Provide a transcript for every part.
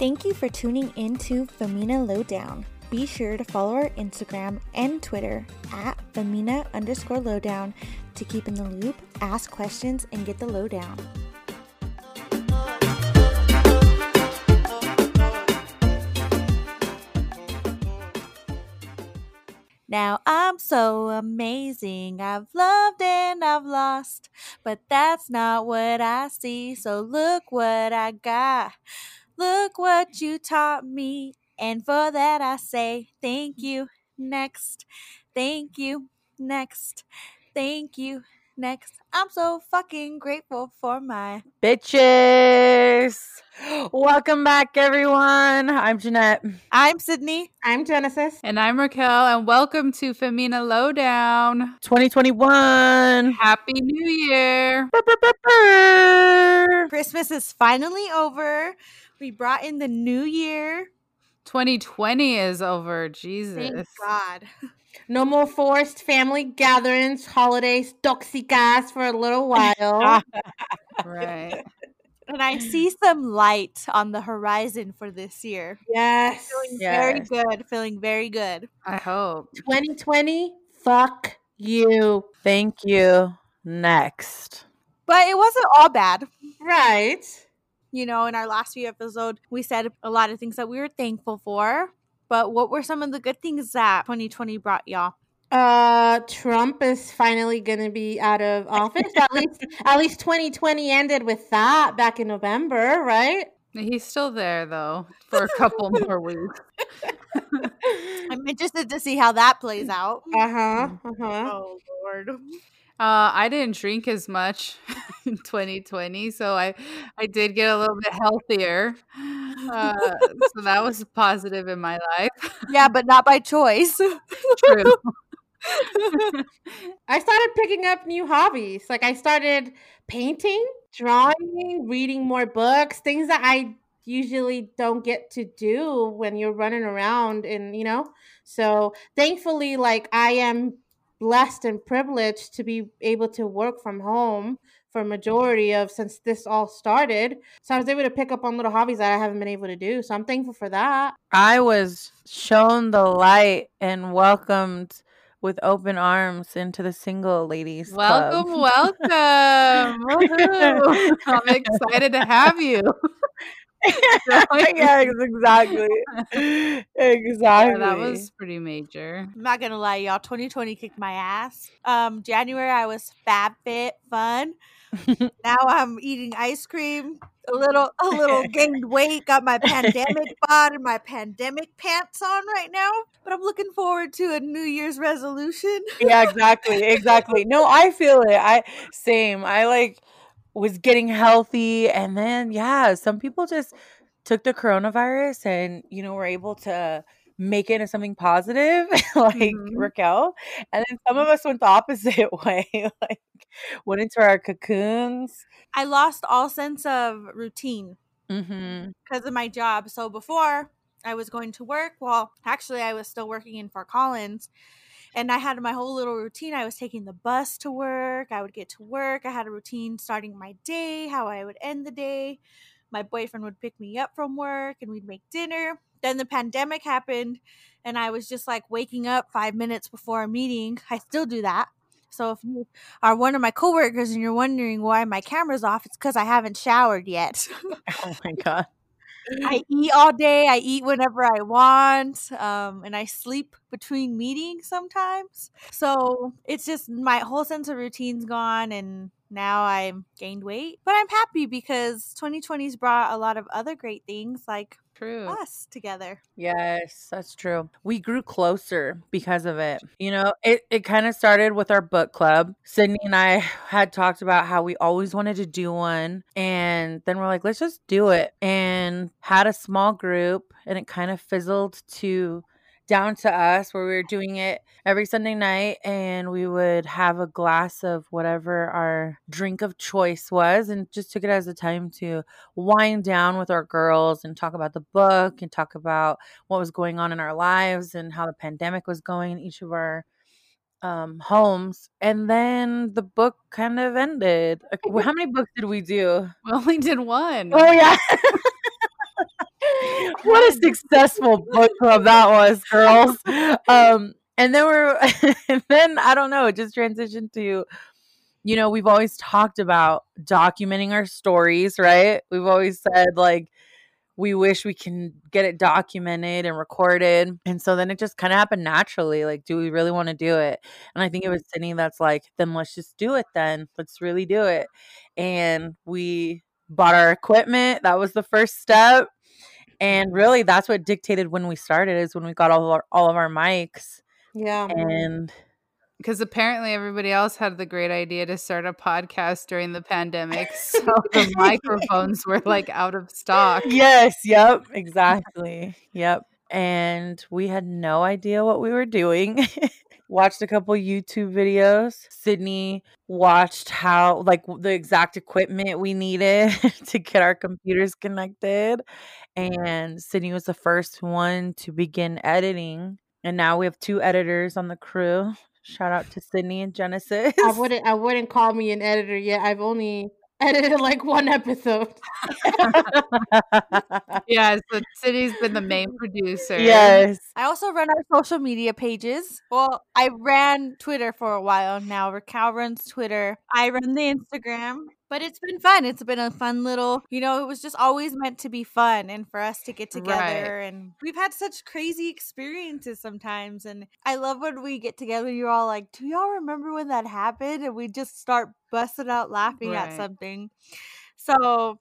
Thank you for tuning in to Femina Lowdown. Be sure to follow our Instagram and Twitter at Femina underscore lowdown to keep in the loop, ask questions, and get the lowdown. Now I'm so amazing. I've loved and I've lost, but that's not what I see. So look what I got. Look what you taught me. And for that I say thank mm. you. Next. Thank you. Next. Thank you. Next. I'm so fucking grateful for my bitches. Welcome back, everyone. I'm Jeanette. I'm Sydney. I'm Genesis. And I'm Raquel. And welcome to Femina Lowdown 2021. Happy New Year. Christmas is finally over. We brought in the new year. 2020 is over. Jesus. Thank God. No more forced family gatherings, holidays, toxicas for a little while. right. And I see some light on the horizon for this year. Yes. Feeling yes. very good. Feeling very good. I hope. 2020, fuck you. Thank you. Next. But it wasn't all bad. Right. You know, in our last few episodes, we said a lot of things that we were thankful for. But what were some of the good things that 2020 brought y'all? Uh, Trump is finally going to be out of office. at least, at least 2020 ended with that back in November, right? He's still there though for a couple more weeks. I'm interested to see how that plays out. Uh huh. Uh huh. Oh Lord. Uh, I didn't drink as much in 2020, so I I did get a little bit healthier. Uh, so that was positive in my life. Yeah, but not by choice. True. I started picking up new hobbies. Like I started painting, drawing, reading more books, things that I usually don't get to do when you're running around and you know. So, thankfully like I am blessed and privileged to be able to work from home for a majority of since this all started. So I was able to pick up on little hobbies that I haven't been able to do. So I'm thankful for that. I was shown the light and welcomed with open arms into the single ladies Welcome, club. welcome. I'm excited to have you. Yeah, exactly. Exactly. Yeah, that was pretty major. I'm not gonna lie, y'all. 2020 kicked my ass. Um, January I was fab fit, fun. now I'm eating ice cream, a little, a little gained weight. Got my pandemic bod and my pandemic pants on right now. But I'm looking forward to a New Year's resolution. yeah, exactly. Exactly. No, I feel it. I same. I like was getting healthy and then yeah, some people just took the coronavirus and you know were able to make it into something positive like Mhm. Raquel. And then some of us went the opposite way, like went into our cocoons. I lost all sense of routine. Mm-hmm. because of my job. So before I was going to work, well, actually, I was still working in Fort Collins. And I had my whole little routine. I was taking the bus to work. I would get to work. I had a routine starting my day, how I would end the day. My boyfriend would pick me up from work and we'd make dinner. Then the pandemic happened and I was just like waking up five minutes before a meeting. I still do that. So if you are one of my coworkers and you're wondering why my camera's off, it's because I haven't showered yet. Oh my god. I eat all day. I eat whenever I want. Um, and I sleep between meetings sometimes. So it's just my whole sense of routine's gone. And now I'm gained weight. But I'm happy because 2020's brought a lot of other great things like True. us together. Yes, that's true. We grew closer because of it. You know, it, it kind of started with our book club. Sydney and I had talked about how we always wanted to do one. And then we're like, let's just do it. And had a small group, and it kind of fizzled to down to us where we were doing it every Sunday night and we would have a glass of whatever our drink of choice was and just took it as a time to wind down with our girls and talk about the book and talk about what was going on in our lives and how the pandemic was going in each of our um homes and then the book kind of ended. How many books did we do? We only did one. oh yeah what a successful book club that was, girls. Um, and then we're, and then I don't know, it just transitioned to, you know, we've always talked about documenting our stories, right? We've always said like we wish we can get it documented and recorded. And so then it just kind of happened naturally. Like, do we really want to do it? And I think it was Sydney that's like, then let's just do it then. Let's really do it. And we bought our equipment. That was the first step. And mm-hmm. really that's what dictated when we started is when we got all of our all of our mics. Yeah. And because apparently everybody else had the great idea to start a podcast during the pandemic. So the microphones were like out of stock. yes, yep, exactly. Yep. And we had no idea what we were doing. watched a couple YouTube videos. Sydney watched how, like, the exact equipment we needed to get our computers connected. And Sydney was the first one to begin editing. And now we have two editors on the crew. Shout out to Sydney and Genesis. I wouldn't I wouldn't call me an editor yet. I've only edited like one episode. yeah, so city's been the main producer. Yes. I also run our social media pages. Well, I ran Twitter for a while now. Raquel runs Twitter. I run the Instagram. But it's been fun. It's been a fun little, you know, it was just always meant to be fun and for us to get together. Right. And we've had such crazy experiences sometimes. And I love when we get together, you're all like, Do y'all remember when that happened? And we just start busting out laughing at something. So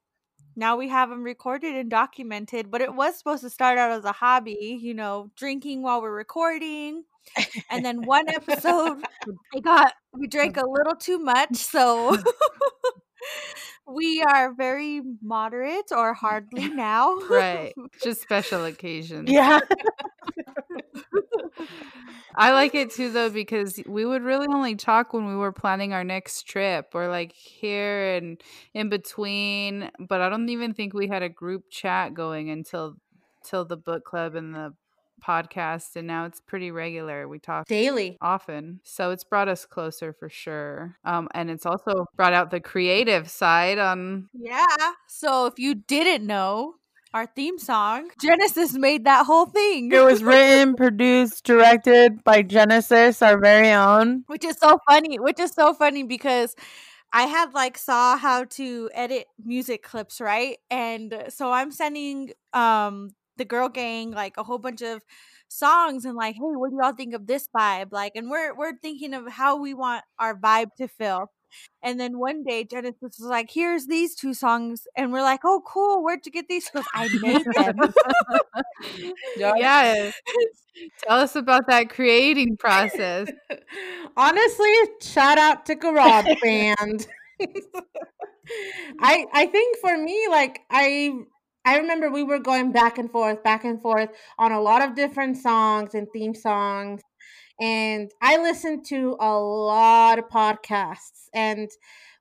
now we have them recorded and documented, but it was supposed to start out as a hobby, you know, drinking while we're recording. And then one episode, I got, we drank a little too much. So we are very moderate or hardly now. Right. Just special occasions. yeah. I like it too though because we would really only talk when we were planning our next trip or like here and in between, but I don't even think we had a group chat going until till the book club and the podcast and now it's pretty regular. We talk Daily. often. So it's brought us closer for sure. Um and it's also brought out the creative side on Yeah. So if you didn't know, our theme song, Genesis made that whole thing. It was written, produced, directed by Genesis, our very own. which is so funny which is so funny because i had like saw how to edit music clips right and so i'm sending um the girl gang like a whole bunch of songs and like hey what do y'all think of this vibe like and we're we're thinking of how we want our vibe to feel and then one day genesis was like here's these two songs and we're like oh cool where'd you get these She goes i made them Yeah. Tell us about that creating process. Honestly, shout out to Garage Band. I I think for me, like I I remember we were going back and forth, back and forth on a lot of different songs and theme songs. And I listened to a lot of podcasts. And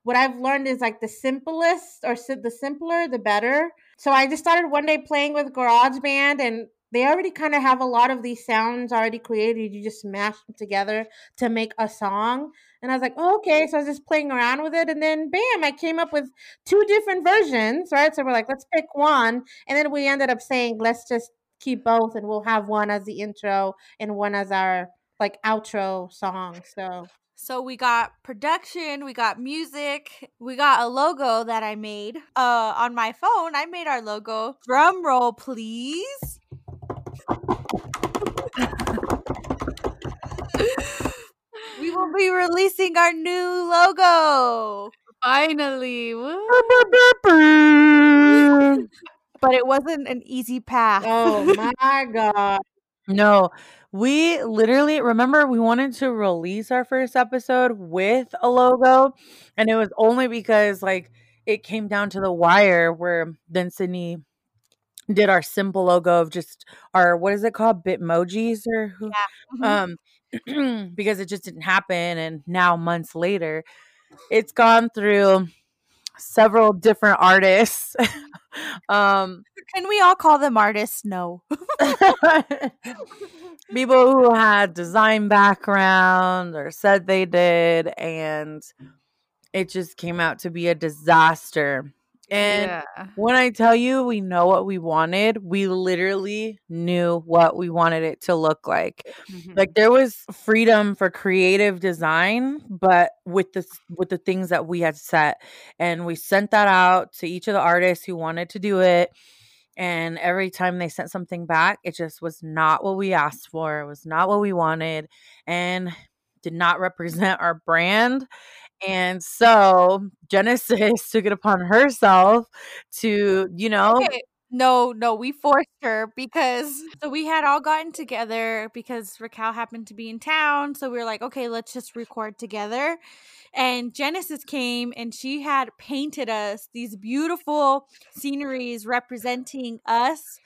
what I've learned is like the simplest or the simpler, the better. So I just started one day playing with GarageBand and they already kind of have a lot of these sounds already created. You just mash them together to make a song. And I was like, oh, okay. So I was just playing around with it. And then bam, I came up with two different versions, right? So we're like, let's pick one. And then we ended up saying, let's just keep both and we'll have one as the intro and one as our like outro song. So So we got production, we got music, we got a logo that I made uh on my phone. I made our logo. Drum roll, please. We will be releasing our new logo. Finally. But it wasn't an easy path. oh my God. No, we literally remember we wanted to release our first episode with a logo, and it was only because like it came down to the wire where then Sydney did our simple logo of just our what is it called bitmojis or who Mhm. um because it just didn't happen and now months later it's gone through several different artists um Can we all call them artists? No. people who had design background or said they did and it just came out to be a disaster And yeah. when I tell you we know what we wanted, we literally knew what we wanted it to look like. Mhm. Like there was freedom for creative design, but with the with the things that we had set, and we sent that out to each of the artists who wanted to do it. And every time they sent something back, it just was not what we asked for. It was not what we wanted, and did not represent our brand. And so Genesis took it upon herself to, you know, Okay. No, no, we forced her because so we had all gotten together because Raquel happened to be in town. So we were like, okay, let's just record together. And Genesis came and she had painted us these beautiful sceneries representing us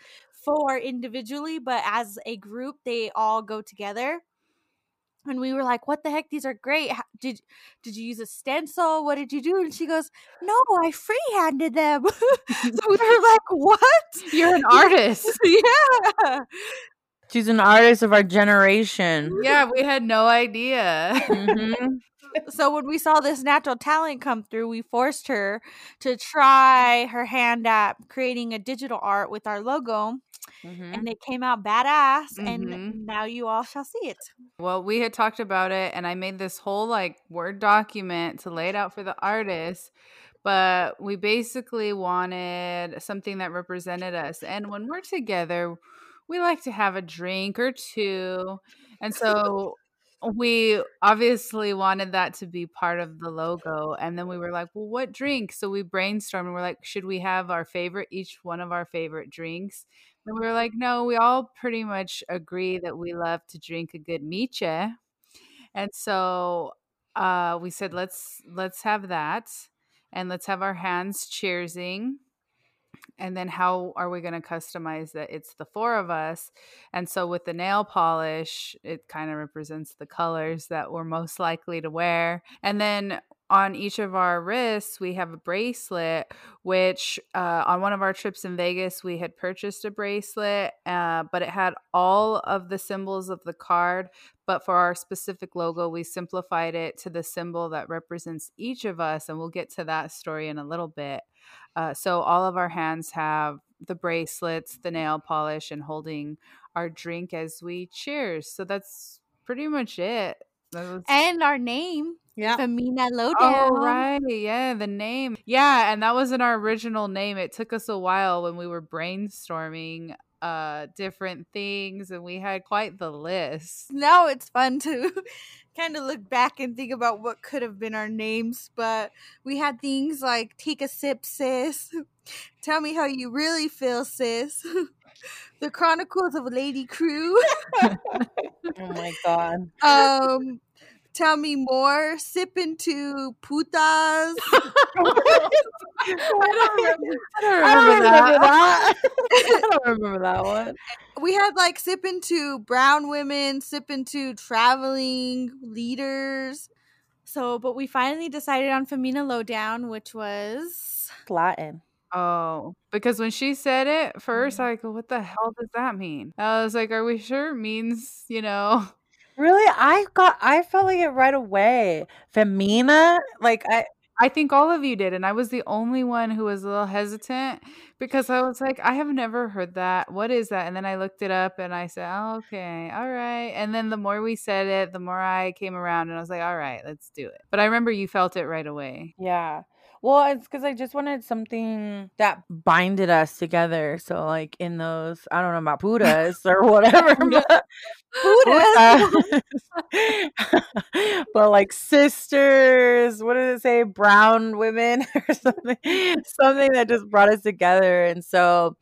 four individually, but as a group, they all go together. And we were like, "What the heck? These are great. How- Did did you use a stencil? What did you do?" And she goes, "No, I freehanded them." so we were like, "What?" You're an artist. yeah. she's an artist of our generation. yeah, we had no idea. Mhm. So when we saw this natural talent come through, we forced her to try her hand at creating a digital art with our logo, Mhm. and it came out badass. Mhm. And now you all shall see it. Well, we had talked about it, and I made this whole like Word document to lay it out for the artist. But we basically wanted something that represented us. And when we're together, we like to have a drink or two. And so we obviously wanted that to be part of the logo. And then we were like, well, what drink? So we brainstormed and we're like, should we have our favorite, each one of our favorite drinks? And we were like, no, we all pretty much agree that we love to drink a good miche. And so uh, we said, let's let's have that, and let's have our hands cheersing. And then how are we going to customize that? It's the four of us. And so with the nail polish, it kind of represents the colors that we're most likely to wear. And then on each of our wrists, we have a bracelet, which uh, on one of our trips in Vegas, we had purchased a bracelet, uh, but it had all of the symbols of the card. But for our specific logo, we simplified it to the symbol that represents each of us. And we'll get to that story in a little bit. Uh, so all of our hands have the bracelets, the nail polish, and holding our drink as we cheers. So that's pretty much it. Was- And our name, Yeah. Femina Lowdown. Oh right, yeah, the name. Yeah, and that wasn't our original name. It took us a while when we were brainstorming uh different things and we had quite the list. now it's fun to kind of look back and think about what could have been our names, but we had things like take a sip, sis. Tell me how you really feel, sis. the Chronicles of Lady Crew. Oh my god. um, tell me more. Sip into putas. I don't remember, I don't I don't remember remember that. that. I don't remember that one. we had like sip into brown women, sip into traveling leaders. So, but we finally decided on Femina Lowdown, which was Latin. Oh, because when she said it first, mm. I go, "What the hell does that mean?" I was like, "Are we sure it means you know?" Really? I got I felt like it right away. Femina? Like I I think all of you did, and I was the only one who was a little hesitant because I was like, I have never heard that. What is that? And then I looked it up and I said, oh, okay, all right. And then the more we said it, the more I came around and I was like, all right, let's do it. But I remember you felt it right away. Yeah. Well, it's because I just wanted something that binded us together. So, like in those, I don't know about putas or whatever, but, putas. but like sisters, what did it say? Brown women or something, something that just brought us together. And so,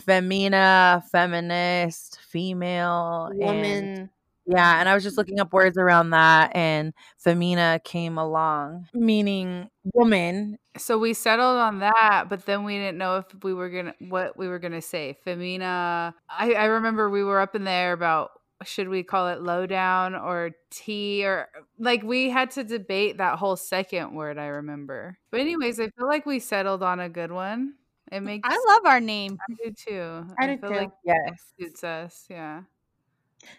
femina, feminist, female, and Woman. Yeah, and I was just looking up words around that, and femina came along, meaning woman. So we settled on that, but then we didn't know if we were gonna what we were gonna say. Femina. I, I remember we were up in there about should we call it lowdown or tea or like we had to debate that whole second word. I remember, but mm. anyways, I feel like we settled on a good one. It mm, makes I love our name. I do too. I do feel too. like Yes. it suits us. Yeah.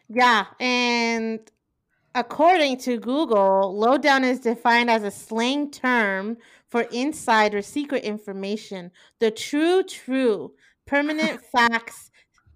Yeah, and according to Google, lowdown is defined as a slang term for inside or secret information, the true, true, permanent facts.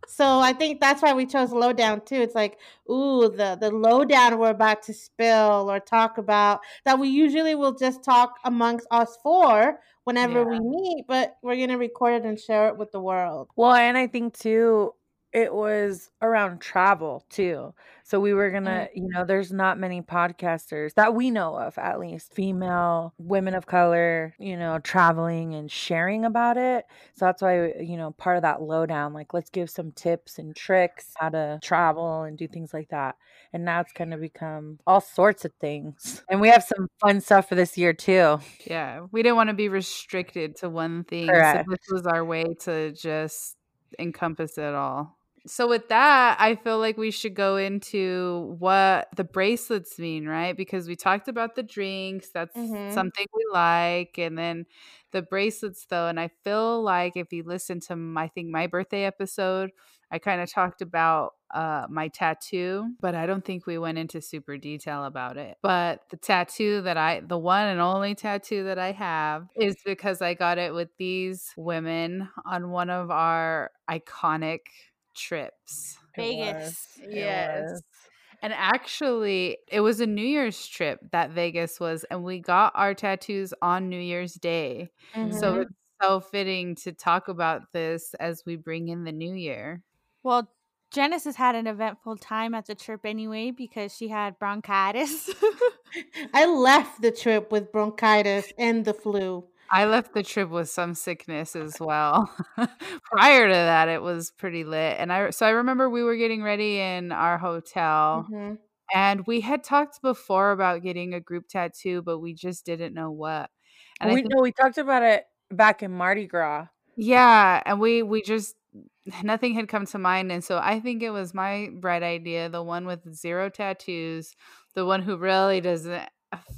So I think that's why we chose lowdown too. It's like, ooh, the the lowdown we're about to spill or talk about that we usually will just talk amongst us four whenever Yeah. we meet, but we're gonna record it and share it with the world. Well, and I think too, it was around travel too. So we were mm. gonna, you know, there's not many podcasters that we know of, at least female women of color, you know, traveling and sharing about it. So that's why, uh, you know, part of that lowdown, like let's give some tips and tricks how to travel and do things like that. And now it's gonna become all sorts of things. And we have some fun stuff for this year too. Yeah, we didn't want to be restricted to one thing. Correct. So this was our way to just encompass it all. So with that, I feel like we should go into what the bracelets mean, right? Because we talked about the drinks, that's Mhm. something we like, and then the bracelets though, and I feel like if you listen to my, I think my birthday episode, I kind of talked about uh, my tattoo, but I don't think we went into super detail about it. But the tattoo that I, the one and only tattoo that I have, is because I got it with these women on one of our iconic trips. It Vegas. was. Yes. And actually, it was a New Year's trip that Vegas was, and we got our tattoos on New Year's Day. So Mhm. it's so fitting to talk about this as we bring in the new year. Well, Genesis had an eventful time at the trip anyway because she had bronchitis. I left the trip with bronchitis and the flu. I left the trip with some sickness as well. Prior to that, it was pretty lit. And I so I remember we were getting ready in our hotel Mhm. and we had talked before about getting a group tattoo, but we just didn't know what. And we think- know we talked about it back in Mardi Gras. Yeah, and we we just nothing had come to mind and so I think it was my bright idea, the one with zero tattoos, the one who really doesn't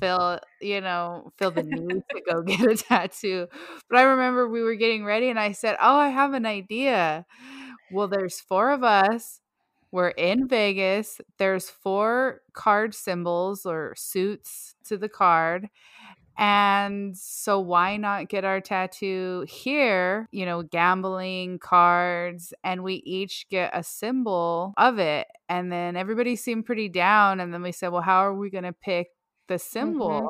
feel, you know, feel the need to go get a tattoo. But I remember we were getting ready and I said, "Oh, I have an idea." Well, there's four of us. We're in Vegas. There's four card symbols or suits to the card. And so, why not get our tattoo here? You know, gambling cards, and we each get a symbol of it. And then everybody seemed pretty down. And then we said, Well, how are we going to pick the symbol? Mm-hmm.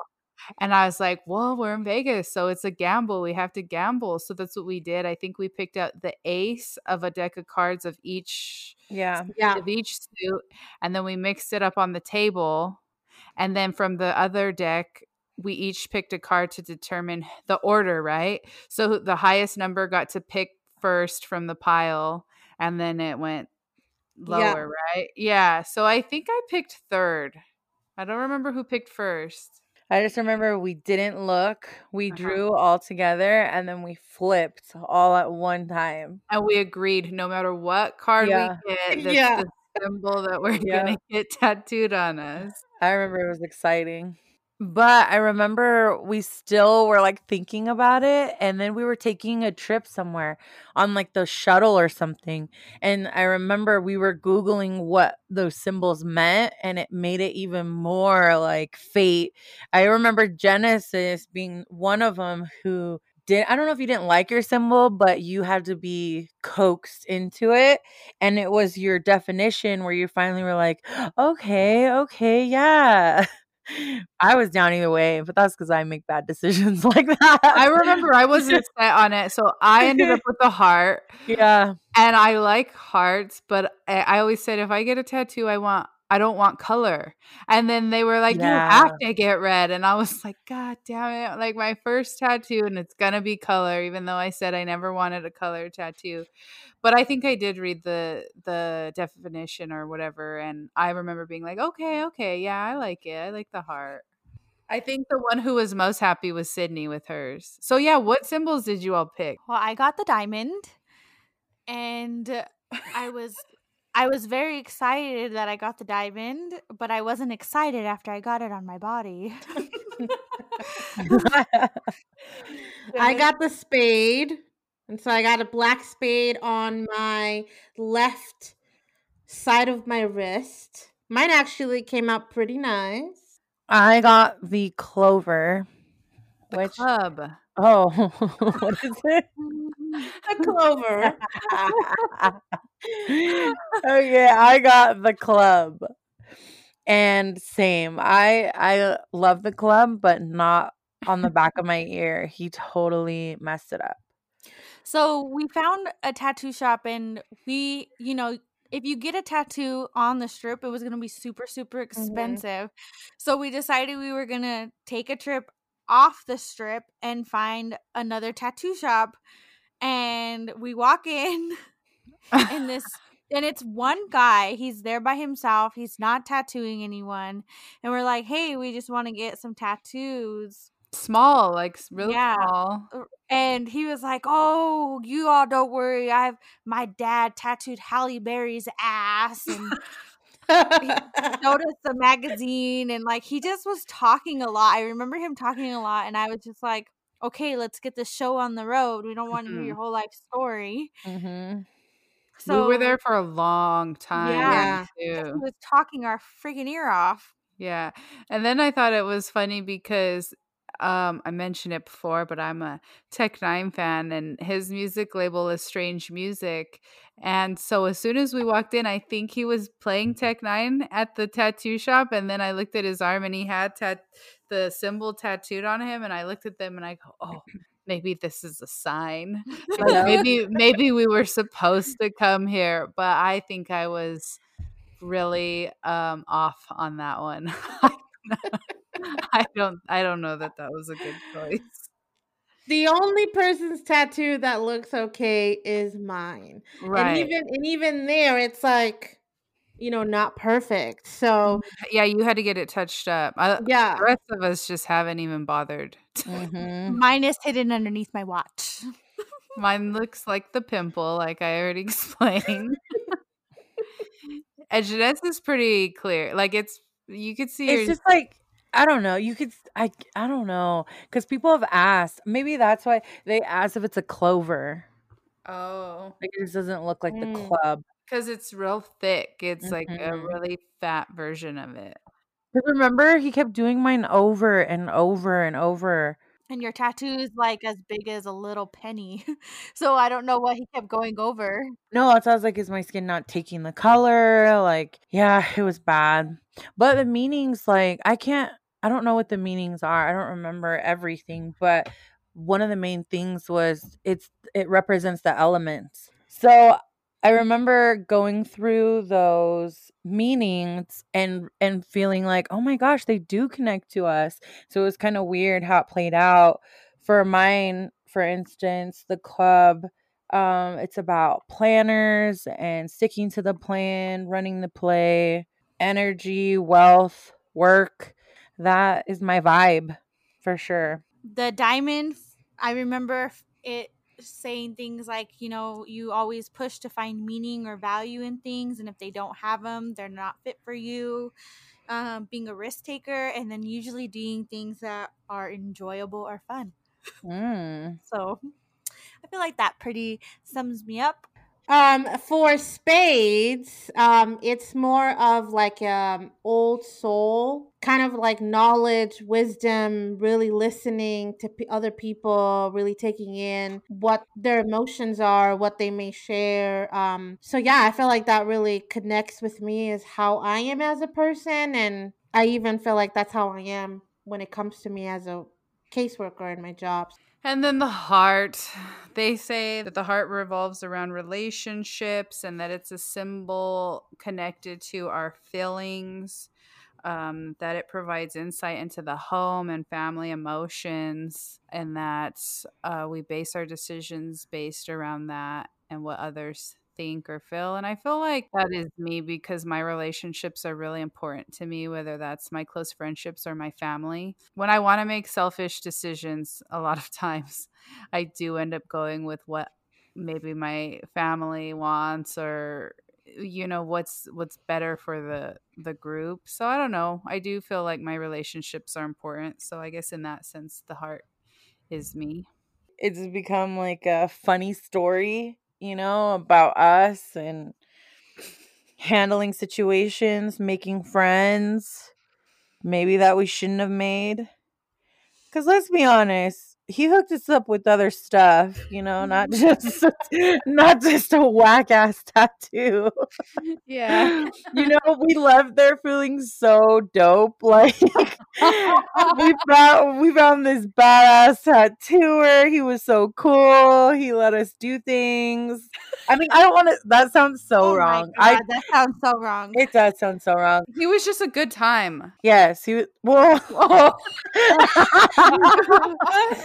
And I was like, Well, we're in Vegas. So it's a gamble. We have to gamble. So that's what we did. I think we picked out the ace of a deck of cards of each Yeah. Yeah. of each suit and then we mixed it up on the table and then from the other deck we each picked a card to determine the order right so the highest number got to pick first from the pile and then it went lower Yeah. right yeah so i think i picked third i don't remember who picked first I just remember we didn't look. We Uh-huh. drew all together and then we flipped all at one time. and we agreed no matter what card Yeah. we get that's Yeah. the symbol that we're Yeah. gonna get tattooed on us I remember it was exciting. But I remember we still were like thinking about it. And then we were taking a trip somewhere on like the shuttle or something. And I remember we were Googling what those symbols meant. And it made it even more like fate. I remember Genesis being one of them who did I don't know if you didn't like your symbol, but you had to be coaxed into it. And it was your definition where you finally were like, okay, okay, yeah. I was down either way, but that's because I make bad decisions like that. I remember I wasn't set on it, so I ended up with the heart, yeah. and I like hearts, but I, I always said if I get a tattoo, I want I don't want color. And then they were like, "You have to get red," and I was like, "God damn it!" Like my first tattoo, and it's gonna be color, even though I said I never wanted a color tattoo. But I think I did read the the definition or whatever, and I remember being like, "Okay, okay, yeah, I like it. I like the heart." I think the one who was most happy was Sydney with hers. So yeah, what symbols did you all pick? well, I got the diamond, and I was I was very excited that I got the diamond, but I wasn't excited after I got it on my body. I got the spade. And so I got a black spade on my left side of my wrist. Mine actually came out pretty nice. I got the clover. The which club. Oh what is it? A clover. okay, I got the club. And same. I I love the club, but not on the back of my ear. He totally messed it up. So we found a tattoo shop, and we, you know, if you get a tattoo on the strip, it was gonna be super, super mm-hmm. expensive. So we decided we were gonna take a trip off the strip and find another tattoo shop. And we walk in, and this and it's one guy he's there by himself he's not tattooing anyone and we're like hey we just want to get some tattoos small, like really Yeah. small. Uh, and he was like oh you all don't worry i have my dad tattooed halle berry's ass and showed us the magazine and like he just was talking a lot i remember him talking a lot and i was just like okay let's get the show on the road we don't want to hear your whole life story Mm-hmm. so we were there for a long time. Yeah. he was talking our freaking ear off Yeah. And then I thought it was funny because um I mentioned it before, but I'm a Tech N9ne fan and his music label is Strange Music. And so as soon as we walked in, I think he was playing Tech N9ne at the tattoo shop. And then I looked at his arm and he had tat- the symbol tattooed on him. And I looked at them and I go, Oh, maybe this is a sign. Like maybe maybe we were supposed to come here, but I think I was really um off on that one. I don't I don't know that that was a good choice. the only person's tattoo that looks okay is mine. Right. And even and even there it's like you know not perfect. So yeah, you had to get it touched up. I, yeah. the rest of us just haven't even bothered. Mm-hmm. Mine is hidden underneath my watch. Mine looks like the pimple, like I already explained. and Jeanette's is pretty clear. Like it's you could see It's your just like I don't know. You could I I don't know because people have asked. Maybe that's why they asked if it's a clover. oh Like it just doesn't look like the Mm. club. because it's real thick. It's like a Mhm. really fat version of it. 'Cause remember, he kept doing mine over and over and over. And your tattoo is like as big as a little penny. so I don't know what he kept going over. No, it sounds like is my skin not taking the color? Like, yeah, it was bad. But the meanings, like, I can't. I don't know what the meanings are. I don't remember everything, but one of the main things was it's it represents the elements. So I remember going through those meanings and and feeling like, oh my gosh, they do connect to us. So it was kind of weird how it played out. For mine, for instance, the club, um, it's about planners and sticking to the plan, running the play, energy, wealth, work. That is my vibe for sure. The diamond, I remember it saying things like, you know, you always push to find meaning or value in things. And if they don't have them, they're not fit for you. Um, being a risk taker and then usually doing things that are enjoyable or fun. Mm. So I feel like that pretty sums me up. Um, for spades, um, it's more of like um old soul, kind of like knowledge, wisdom, really listening to p- other people, really taking in what their emotions are, what they may share. Um, so yeah, I feel like that really connects with me is how I am as a person, and I even feel like that's how I am when it comes to me as a caseworker in my jobs. And then the heart. They say that the heart revolves around relationships and that it's a symbol connected to our feelings, um, that it provides insight into the home and family emotions, and that uh, we base our decisions based around that and what others think or feel. And I feel like that is me because my relationships are really important to me, whether that's my close friendships or my family. When I want to make selfish decisions, a lot of times I do end up going with what maybe my family wants or you know what's what's better for the the group so i don't know i do feel like my relationships are important so i guess in that sense the heart is me It's become like a funny story, you know, about us and handling situations, making friends, maybe that we shouldn't have made. Because let's be honest, he hooked us up with other stuff, you know, not mm-hmm. just not just a whack ass tattoo. Yeah. You know, we left there feeling so dope. Like we found we found this badass tattooer. He was so cool. He let us do things. I mean, I don't want to. That sounds so Oh wrong. God, I. that sounds so wrong. It does sound so wrong. He was just a good time. Yes, he was. Well,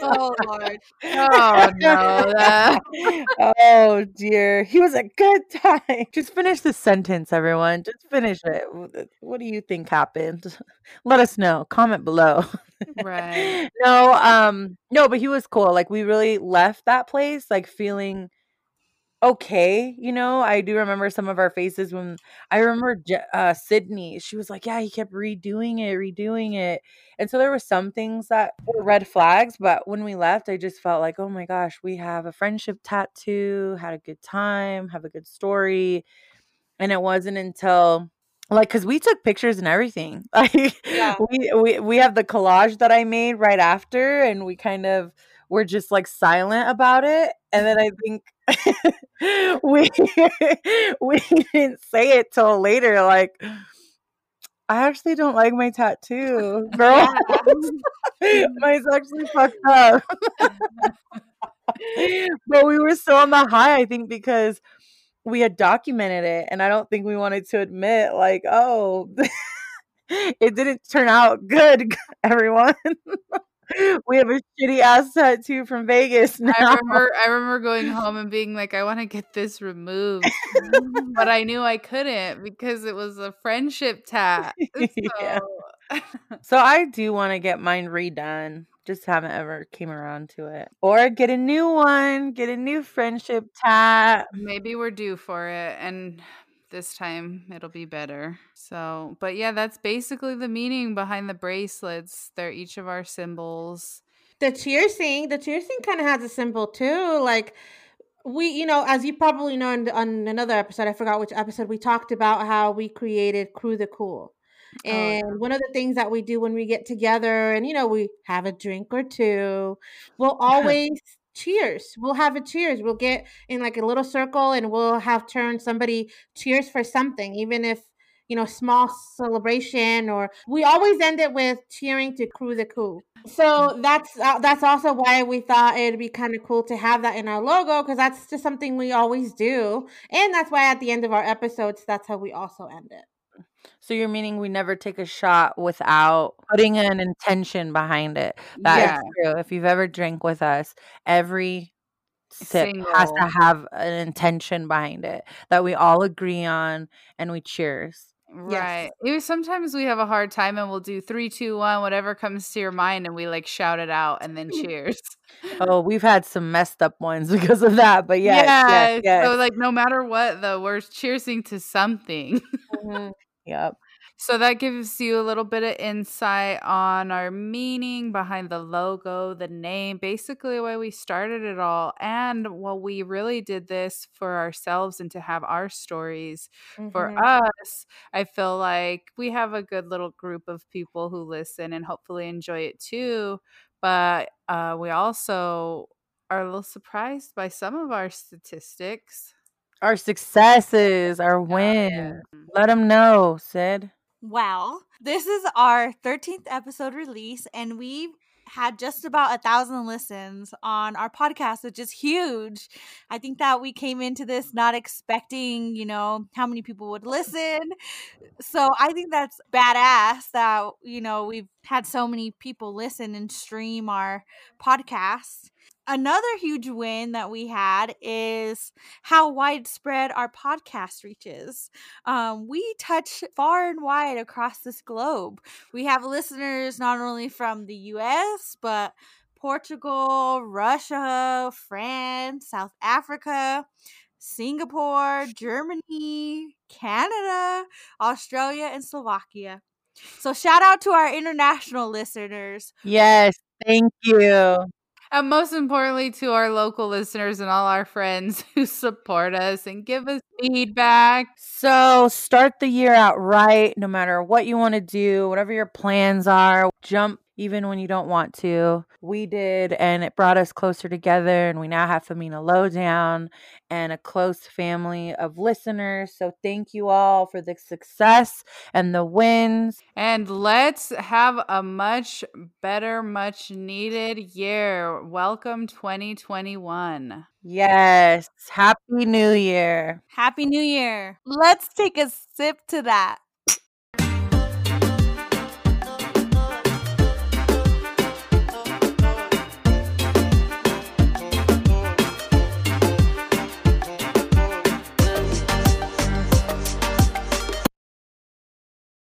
oh Lord. Oh no. that- oh dear. He was a good time. Just finish the sentence, everyone. Just finish it. What do you think happened? Let us know. Comment below. Right. no, um, no, but he was cool. Like we really left that place like feeling okay, you know. I do remember some of our faces when I remember Je- uh Sydney. She was like, "Yeah, he kept redoing it, redoing it." And so there were some things that were red flags, but when we left, I just felt like, "Oh my gosh, we have a friendship tattoo, had a good time, have a good story." And it wasn't until like cuz we took pictures and everything. Like Yeah. we we we have the collage that I made right after and we kind of were just like silent about it and then I think we we didn't say it till later like I actually don't like my tattoo. Girl, mine's actually fucked up. but we were still on the high, I think, because we had documented it and I don't think we wanted to admit like, oh, it didn't turn out good, everyone. We have a shitty ass tattoo from Vegas now. I remember I remember going home and being like, I want to get this removed. Mm, but I knew I couldn't because it was a friendship tat. Yeah. So So I do want to get mine redone. Just haven't ever came around to it. Or get a new one, get a new friendship tat. maybe we're due for it and this time it'll be better. So, but yeah, that's basically the meaning behind the bracelets. They're each of our symbols. The cheer sing, the cheer sing kind of has a symbol too. Like we, you know, as you probably know in, on another episode, I forgot which episode, we talked about how we created Crew the Cool. Oh, yeah. And one of the things that we do when we get together and, you know, we have a drink or two, we'll always cheers. We'll have a cheers. We'll get in like a little circle and we'll have turn somebody cheers for something, even if, you know, small celebration or we always end it with cheering to crew the cool. So that's uh, that's also why we thought it'd be kind of cool to have that in our logo because that's just something we always do, and that's why at the end of our episodes, that's how we also end it. So you're meaning we never take a shot without putting an intention behind it. That is Yeah. true. If you've ever drank with us, every sip has to have an intention behind it that we all agree on and we cheers. Right. It was sometimes we have a hard time and we'll do three, two, one, whatever comes to your mind, and we like shout it out and then cheers. Oh, we've had some messed up ones because of that, but yes, yes, yes. So like no matter what though, we're cheersing to something. Mm-hmm. Yep. So that gives you a little bit of insight on our meaning behind the logo, the name, basically why we started it all. And well, we really did this for ourselves and to have our stories. For Mhm. us, I feel like we have a good little group of people who listen and hopefully enjoy it too. But uh, we also are a little surprised by some of our statistics. Our successes, our wins. Mm-hmm. Let them know, Sid. Well, this is our 13th episode release, and we've had just about a thousand listens on our podcast, which is huge. I think that we came into this not expecting, you know, how many people would listen. So I think that's badass that, you know, we've had so many people listen and stream our podcast. Another huge win that we had is how widespread our podcast reaches. Um, we touch far and wide across this globe. We have listeners not only from the US, but Portugal, Russia, France, South Africa, Singapore, Germany, Canada, Australia, and Slovakia. So, shout out to our international listeners. Yes, thank you. And most importantly, to our local listeners and all our friends who support us and give us feedback. So, start the year out right, no matter what you want to do, whatever your plans are. Jump even when you don't want to. We did, and it brought us closer together. And we now have Femina Lowdown and a close family of listeners. So thank you all for the success and the wins. And let's have a much better, much needed year. Welcome 2021. Yes. Happy New Year. Happy New Year. Let's take a sip to that.